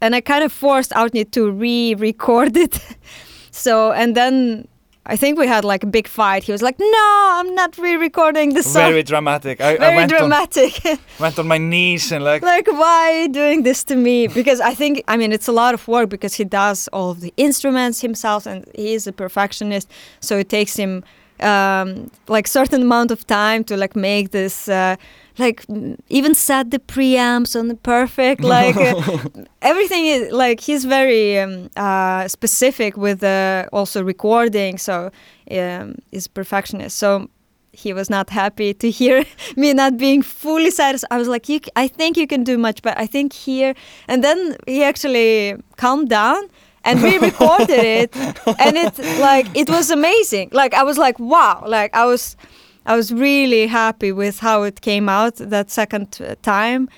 and i kind of forced Árni to re-record it so and then I think we had like a big fight. He was like, "No, I'm not re-recording the song." Very dramatic. I, I Very went on dramatic. went on my knees and like like, why are you doing this to me? Because I think, I mean, it's a lot of work because he does all of the instruments himself, and he is a perfectionist. So it takes him um, like certain amount of time to like make this. Uh, like even set the preamps on the perfect like uh, everything is like he's very um, uh, specific with uh, also recording so um, he's a perfectionist. So he was not happy to hear me not being fully satisfied i was like you, i think you can do much better. I think here and then he actually calmed down and we recorded it and it like it was amazing. Like i was like wow. Like i was i was really happy with how it came out that second time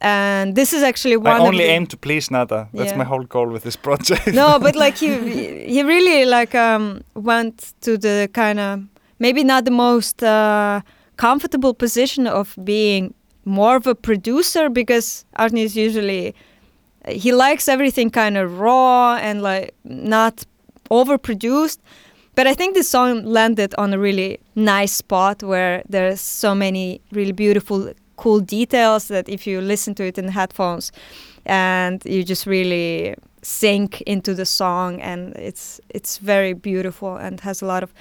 and this is actually one I only the- aim to please Nata. That's Yeah. my whole goal with this project. no, but like he he really like um went to the kind of maybe not the most uh, comfortable position of being more of a producer because Árni is usually he likes everything kind of raw and like not overproduced. But I think this song landed on a really nice spot where there's so many really beautiful, cool details that if you listen to it in headphones and you just really sink into the song and it's it's very beautiful and has a lot of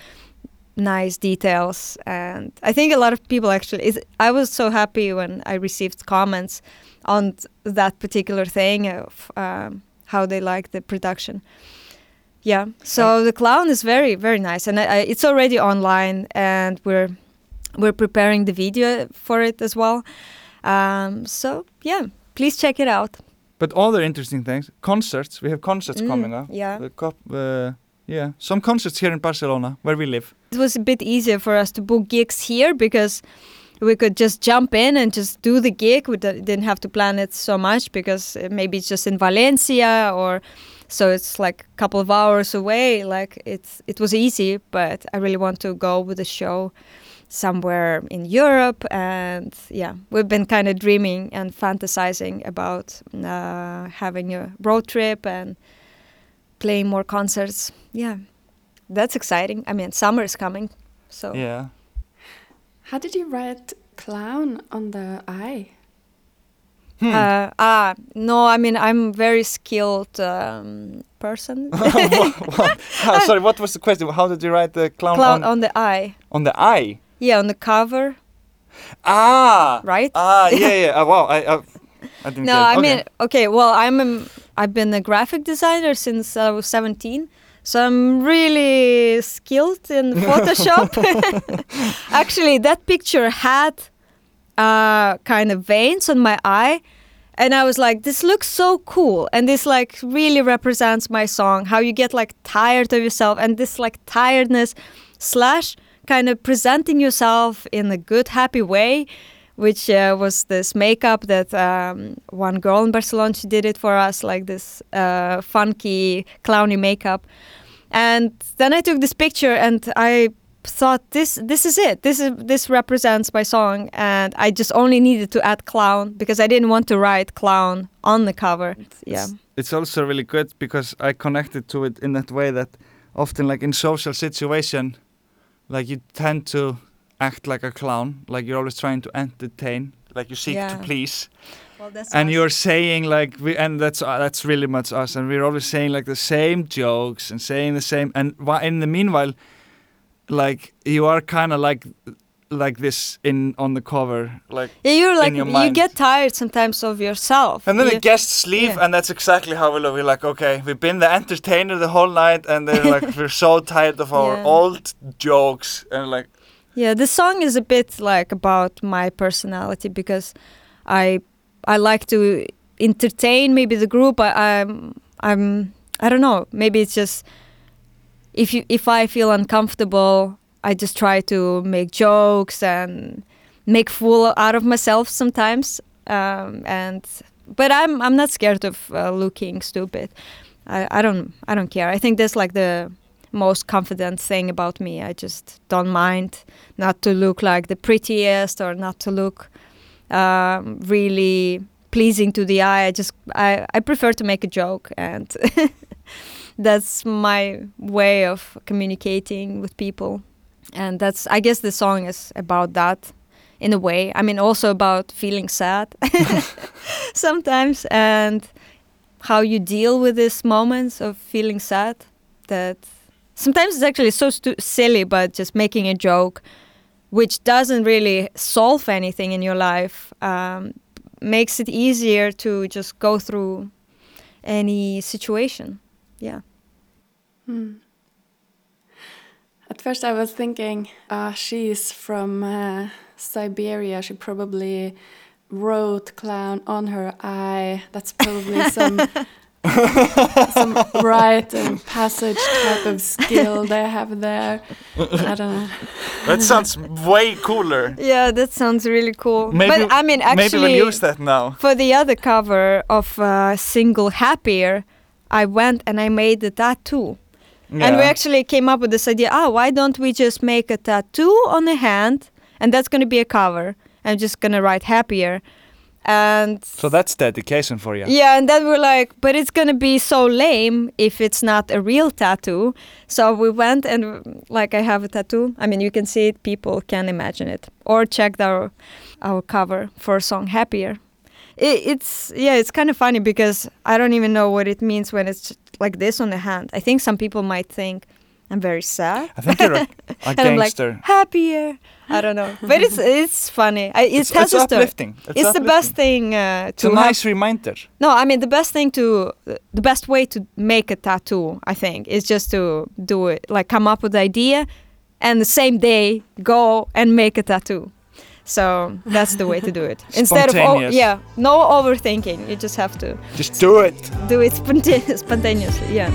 nice details and I think a lot of people actually is I was so happy when I received comments on that particular thing of um, how they like the production. Yeah, so the clown is very very nice, and I, I, it's already online, and we're we're preparing the video for it as well. Um, so yeah, please check it out. But other interesting things, concerts. We have concerts Mm, coming up. yeah. The cop- uh, yeah, some concerts here in Barcelona where we live. It was a bit easier for us to book gigs here because we could just jump in and just do the gig. We didn't have to plan it so much because uh, maybe it's just in Valencia or so it's like a couple of hours away. Like it's it was easy, but I really want to go with the show somewhere in Europe. And yeah, we've been kind of dreaming and fantasizing about uh, having a road trip and playing more concerts. Yeah, that's exciting. I mean, summer is coming, so Yeah. How did you write clown on the eye? Hmm. Uh, ah, no, I mean I'm very skilled um, person. What? Ah, sorry, what was the question? How did you write the clown, Clown on, on the eye. on the eye? Yeah, on the cover, Ah, right? ah, yeah, yeah. Uh, wow, I, uh, I didn't. no. I Okay. mean, okay. Well, I'm a, I've been a graphic designer since I was 17, so I'm really skilled in Photoshop. Actually, that picture had uh, kind of veins on my eye. And I was like, this looks so cool. And this like really represents my song, how you get like tired of yourself and this like tiredness slash kind of presenting yourself in a good, happy way, which uh, was this makeup that um, one girl in Barcelona, she did it for us, like this uh, funky, clowny makeup. And then I took this picture and I thought this this is it. This is this represents my song and i just only needed to add clown because i didn't want to write clown on the cover. Yeah. it's also really good because I connected to it in that way that often like in social situation, like you tend to act like a clown, like you're always trying to entertain, like you seek Yeah. to please, well, that's and you're saying like we, and that's uh, that's really much us, and we're always saying like the same jokes and saying the same, and in the meanwhile, like you are kind of like like this in on the cover, like. yeah you're like you get tired sometimes of yourself And then You- the guests leave, yeah. and that's exactly how we look. We're like, okay, we've been the entertainer the whole night, and they're like, we're so tired of our Yeah. old jokes, and like, Yeah, the song is a bit like about my personality because I I like to entertain maybe the group. I, I'm I'm I don't know. Maybe it's just if you if I feel uncomfortable, I just try to make jokes and make fool out of myself sometimes. Um, and but I'm I'm not scared of uh, looking stupid. I, I don't I don't care. I think that's like the most confident thing about me. I just don't mind not to look like the prettiest or not to look um, really pleasing to the eye. I just I, I prefer to make a joke and that's my way of communicating with people, and that's I guess the song is about that in a way. I mean, also about feeling sad sometimes and how you deal with these moments of feeling sad. That sometimes it's actually so stu- silly, but just making a joke, which doesn't really solve anything in your life, um, makes it easier to just go through any situation. Yeah. Hmm. At first, I was thinking, ah, she's from uh, Siberia. She probably wrote "clown" on her eye. That's probably some some rite and passage type of skill they have there. I don't know. That sounds way cooler. Yeah, that sounds really cool. Maybe, but I mean, actually, maybe we'll use that now. for the other cover of uh, single "Happier," I went and I made the tattoo. And we actually came up with this idea oh, why don't we just make a tattoo on the hand? And that's going to be a cover. I'm just going to write happier. And So that's dedication for you. yeah, and then we're like, but it's going to be so lame if it's not a real tattoo. So we went and, like, I have a tattoo. I mean, you can see it, people can imagine it. Or check our, our cover for a song Happier. It, it's, yeah, it's kind of funny because I don't even know what it means when it's like this on the hand. I think some people might think I'm very sad. I think you're a, a I'm like, gangster. happier. I don't know, but it's it's funny. I, it it's has it's a story. uplifting. It's, the best thing uh, It's to a have- nice reminder. No, I mean the best thing to the best way to make a tattoo, I think, is just to do it like come up with the idea, and the same day go and make a tattoo. So that's the way to do it. Instead of oh, yeah, no overthinking. You just have to Just do it. do it spontaneously. Yeah.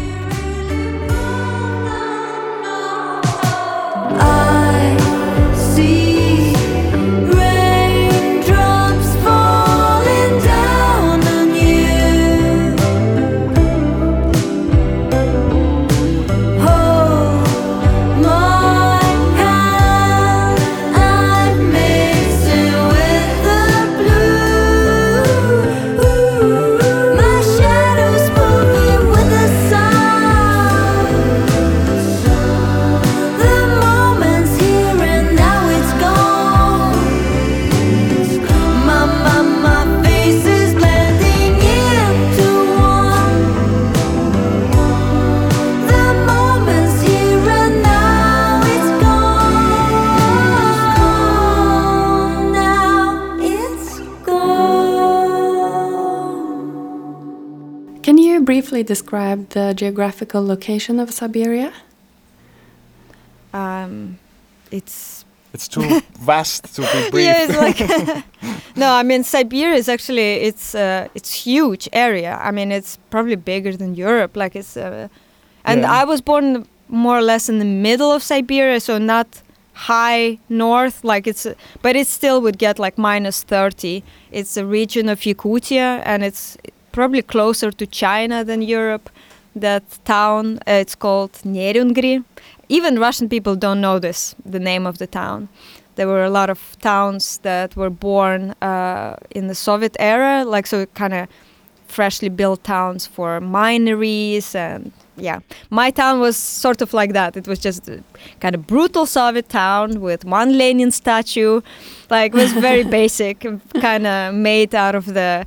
Briefly describe the geographical location of Siberia? Um, it's It's too vast to be brief. Yeah, it's like no. I mean, Siberia is actually it's uh, it's huge area. I mean, it's probably bigger than Europe. Like it's, uh, and Yeah. I was born more or less in the middle of Siberia, so not high north. Like it's, but it still would get like minus thirty. It's a region of Yakutia, and it's probably closer to China than Europe. That town, uh, it's called Neryungri. Even Russian people don't know this, the name of the town there were a lot of towns that were born uh, in the Soviet era, like so kind of freshly built towns for mineries and yeah. My town was sort of like that. It was just a kind of brutal Soviet town with one Lenin statue, like it was very basic, kind of made out of the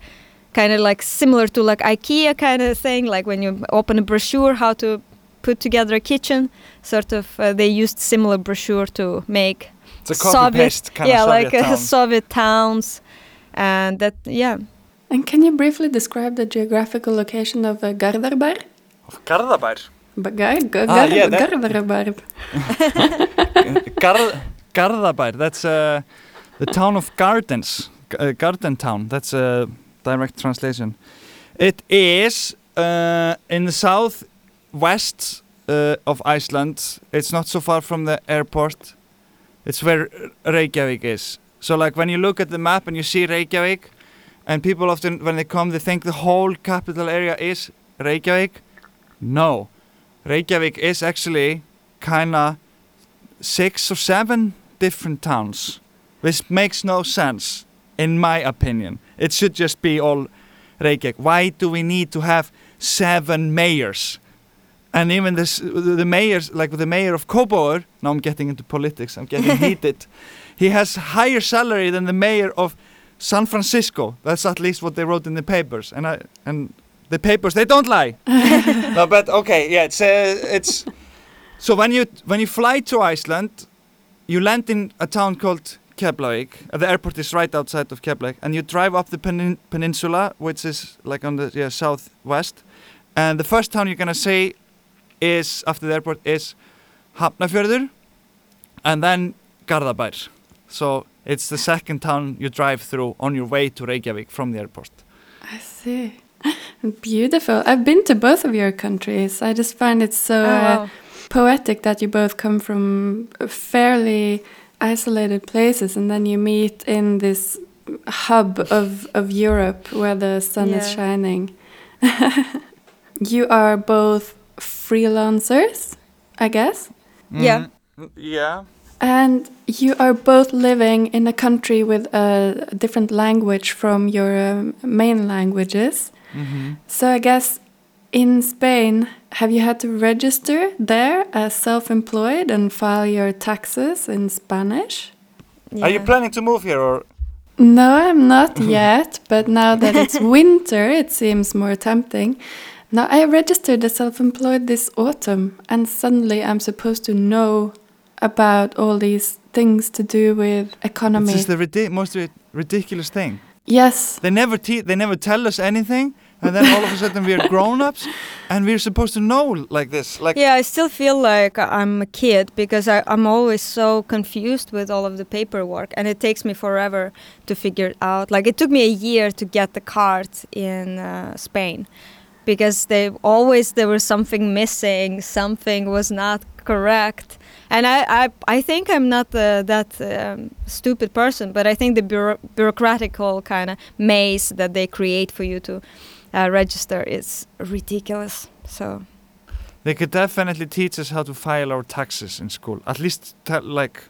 kind of like similar to like IKEA kind of thing, like when you open a brochure how to put together a kitchen, sort of uh, they used similar brochure to make It's a copy paste kind yeah, of Soviet like uh, town. Soviet towns, and that yeah. And can you briefly describe the geographical location of uh, Gardarbar? Garðabær. Ba- Gar- Gar- Ah, Gar- yeah, Gardarbar. Gar- Garðabær. That's uh, the town of gardens. G- Uh, garden town. That's a direct translation. It is uh, in the southwest uh, of Iceland. It's not so far from the airport. It's where Reykjavik is. So, like when you look at the map and you see Reykjavik, and people often, when they come, they think the whole capital area is Reykjavik. No, Reykjavik is actually kind of six or seven different towns, which makes no sense, in my opinion. It should just be all Reykjavik. Why do we need to have seven mayors? And even this the mayors like the mayor of Kópavogur now I'm getting into politics I'm getting heated. He has higher salary than the mayor of San Francisco. That's at least what they wrote in the papers. And I and the papers they don't lie. No but okay yeah it's uh, it's so when you when you fly to Iceland you land in a town called Keflavik uh, the airport is right outside of Keflavik and you drive up the penin- peninsula which is like on the yeah, southwest and the first town you're gonna see is after the airport is Hafnarfjörður and then Garðabær so it's the second town you drive through on your way to Reykjavik from the airport I see. Beautiful. I've been to both of your countries. I just find it so Oh, uh, wow. poetic that you both come from fairly isolated places and then you meet in this hub of, of Europe where the sun is shining. you are both freelancers, I guess, Yeah. Mhm. yeah and you are both living in a country with a different language from your um, main languages. hmm So I guess in Spain, have you had to register there as self-employed and file your taxes in Spanish? are you planning to move here or No, I'm not yet, but now that it's winter, it seems more tempting. Now I registered as self-employed this autumn, and suddenly I'm supposed to know about all these things to do with economy. This is the ridi- most ri- ridiculous thing. yes, They never te- they never tell us anything, and then all of a sudden we're grown-ups, and we're supposed to know like this. Like Yeah, I still feel like I'm a kid because I, I'm always so confused with all of the paperwork, and it takes me forever to figure it out. Like it took me a year to get the card in uh, Spain because they always there was something missing, something was not correct. And I, I, I think I'm not the, that um, stupid person, but I think the bureau- bureaucratical kind of maze that they create for you to uh, register is ridiculous. So they could definitely teach us how to file our taxes in school. At least tell, like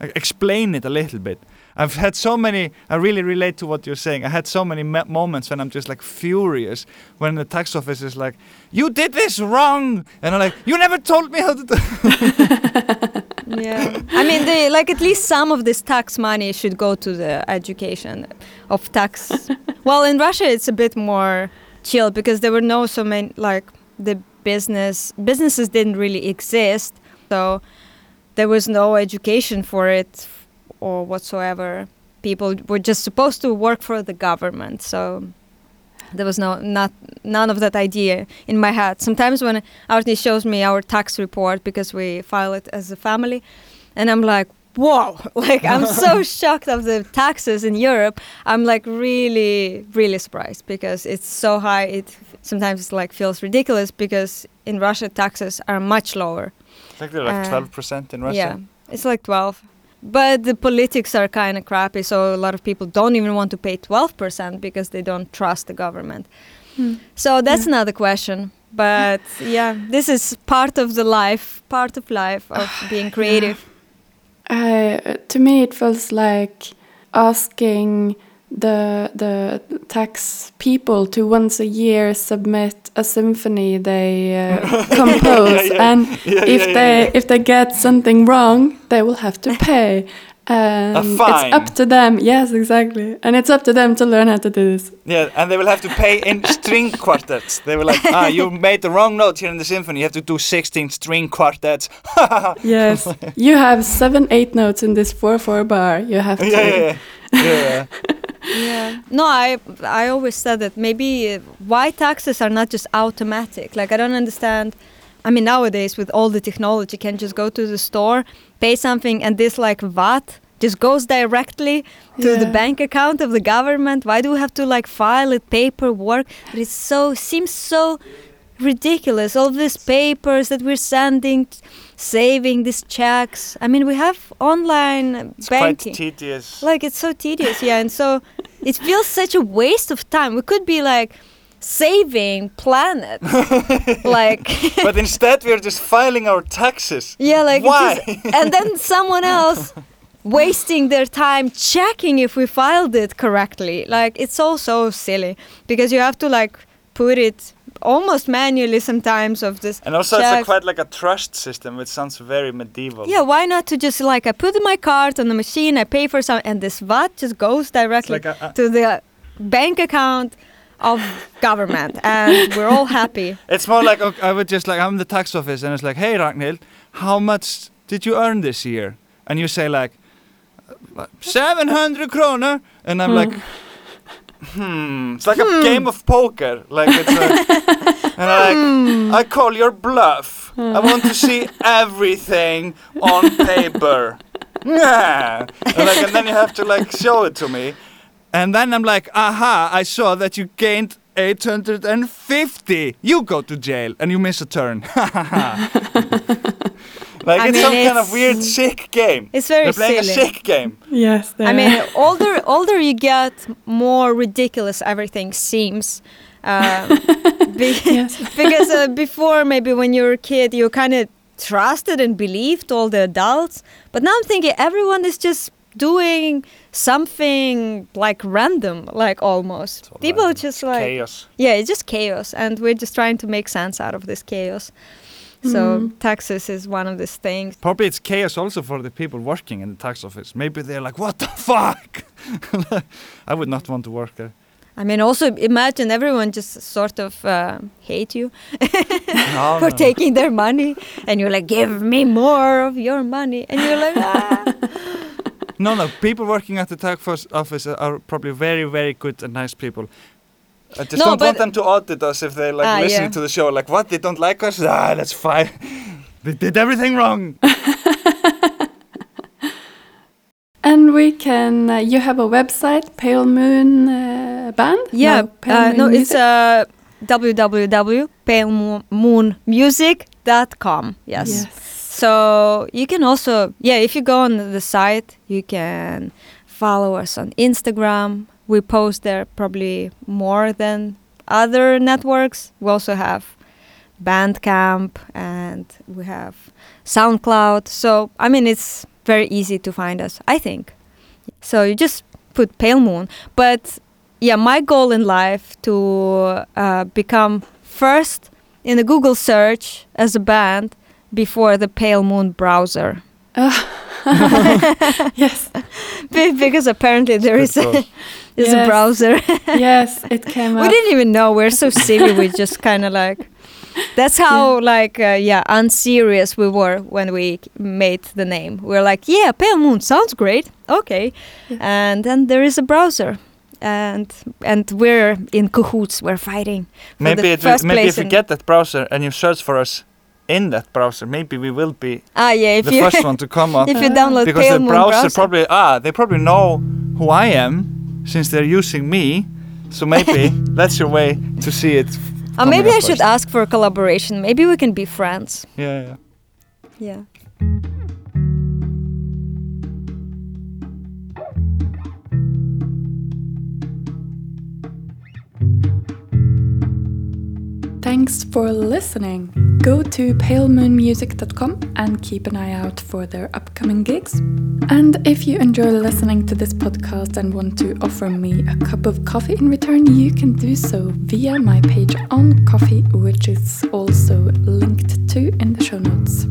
explain it a little bit. I've had so many. I really relate to what you're saying. I had so many me- moments when I'm just like furious when the tax office is like, "You did this wrong," and I'm like, "You never told me how to." do yeah i mean they like at least some of this tax money should go to the education of tax well in russia it's a bit more chill because there were no so many like the business businesses didn't really exist. So there was no education for it or whatsoever. People were just supposed to work for the government. So there was no not none of that idea in my head. Sometimes when Árni shows me our tax report because we file it as a family and i'm like whoa like i'm so shocked of the taxes in europe i'm like really really surprised because it's so high it sometimes like feels ridiculous because in russia taxes are much lower It's like they're like Uh, twelve percent in Russia. yeah, it's like 12. But the politics are kind of crappy, so a lot of people don't even want to pay 12% because they don't trust the government. Hmm. So that's Yeah. another question. But yeah, this is part of the life, part of life of being creative. I, to me, it feels like asking the the tax people to once a year submit a symphony they uh, compose, yeah. and Yeah, if yeah, they yeah. if they get something wrong, they will have to pay. And fine. it's up to them. Yes, exactly. And it's up to them to learn how to do this. Yeah, and they will have to pay in string quartets. They were like, ah, you made the wrong note here in the symphony. You have to do 16 string quartets. Yes, you have seven, eight notes in this four-four bar. You have to. yeah, yeah, yeah. yeah. Yeah. No, I I always said that maybe uh, why taxes are not just automatic. Like I don't understand. I mean, nowadays with all the technology, you can just go to the store, pay something, and this like VAT just goes directly to the bank account of the government. Why do we have to like file it paperwork? But it's so seems so ridiculous. All these papers that we're sending, saving these checks. I mean, we have online It's banking quite tedious. like it's so tedious yeah and so it feels such a waste of time we could be like saving planet like but instead, we're just filing our taxes. yeah like Why? just- and then someone else wasting their time checking if we filed it correctly like it's all so silly because you have to like put it almost manually sometimes of this. And also, it's check. a quite like a trust system, which sounds very medieval. Yeah, why not to just like I put my card on the machine, I pay for some, and this VAT just goes directly like a, a, to the bank account of government, and we're all happy. it's more like okay, I would just like I'm the tax office, and it's like, hey Ragnhild, how much did you earn this year? And you say like, seven hundred kroner, and I'm hmm. like, hmm. It's like a hmm. game of poker. Like it's like, and I'm like, hmm. I call your bluff. I want to see everything on paper. Yeah. And, like, and then you have to like show it to me. And then I'm like, aha, I saw that you gained 850. You go to jail and you miss a turn. like I it's mean, some kind of weird sick game. It's very You're playing silly. a sick game. Yes. I mean, older older you get, more ridiculous everything seems. Um, be- Yes. because uh, before, maybe when you were a kid, you kind of trusted and believed all the adults. But now I'm thinking everyone is just doing something like random, like almost. all People random. just like Chaos. yeah, it's just chaos, and we're just trying to make sense out of this chaos. So Mm. taxes is one of these things. Probably it's chaos also for the people working in the tax office. Maybe they're like, what the fuck? I would not want to work there. I mean, also imagine everyone just sort of uh, hate you No, for no. taking their money, and you're like, "Give me more of your money," and you're like, ah. No, no. People working at the tax force office are probably very, very good and nice people. I just No, don't want them to audit us if they like Ah, listen yeah. to the show. Like, what? They don't like us? Ah, that's fine. they did everything wrong. And we can. Uh, you have a website, Pale Moon uh, Band. yeah, no, Pale uh, Moon no, it's Music? uh, www.palemoonmusic.com. Yes. So you can also, yeah, if you go on the site, you can follow us on Instagram. We post there probably more than other networks. We also have Bandcamp and we have SoundCloud. So, I mean, it's very easy to find us, I think. So you just put Pale Moon. But yeah, my goal in life to uh, become first in the Google search as a band before the Pale Moon browser. yes, Be- because apparently there is a, Good is a browser. yes, it came we didn't even know. We're so silly. we just kind of like. That's how like uh, yeah unserious we were when we made the name. We are like yeah Pale Moon sounds great okay, Yeah. and then there is a browser, and and we're in cahoots. We're fighting. for Maybe the it will, maybe place if you in- get that browser and you search for us in that browser, maybe we will be Ah yeah if the you first one to come up. if you download because Pale the Moon browser, browser. probably ah they probably know who I am since they're using me. So maybe that's your way to see it. f- Uh, maybe up I should ask for a collaboration. Maybe we can be friends. Yeah, yeah. Yeah. Thanks for listening. Go to palemoonmusic.com and keep an eye out for their upcoming gigs. And if you enjoy listening to this podcast and want to offer me a cup of coffee in return, you can do so via my page on Ko-fi, which is also linked to in the show notes.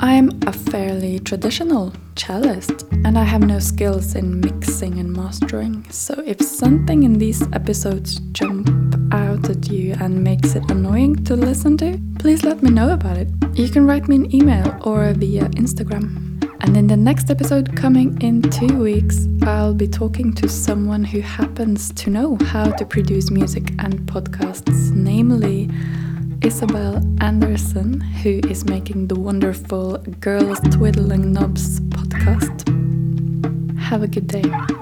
I'm a fairly traditional cellist and I have no skills in mixing and mastering. So if something in these episodes jump at you and makes it annoying to listen to, please let me know about it. You can write me an email or via Instagram. And in the next episode coming in two weeks, I'll be talking to someone who happens to know how to produce music and podcasts, namely Isabel Anderson, who is making the wonderful Girls Twiddling Knobs podcast. Have a good day.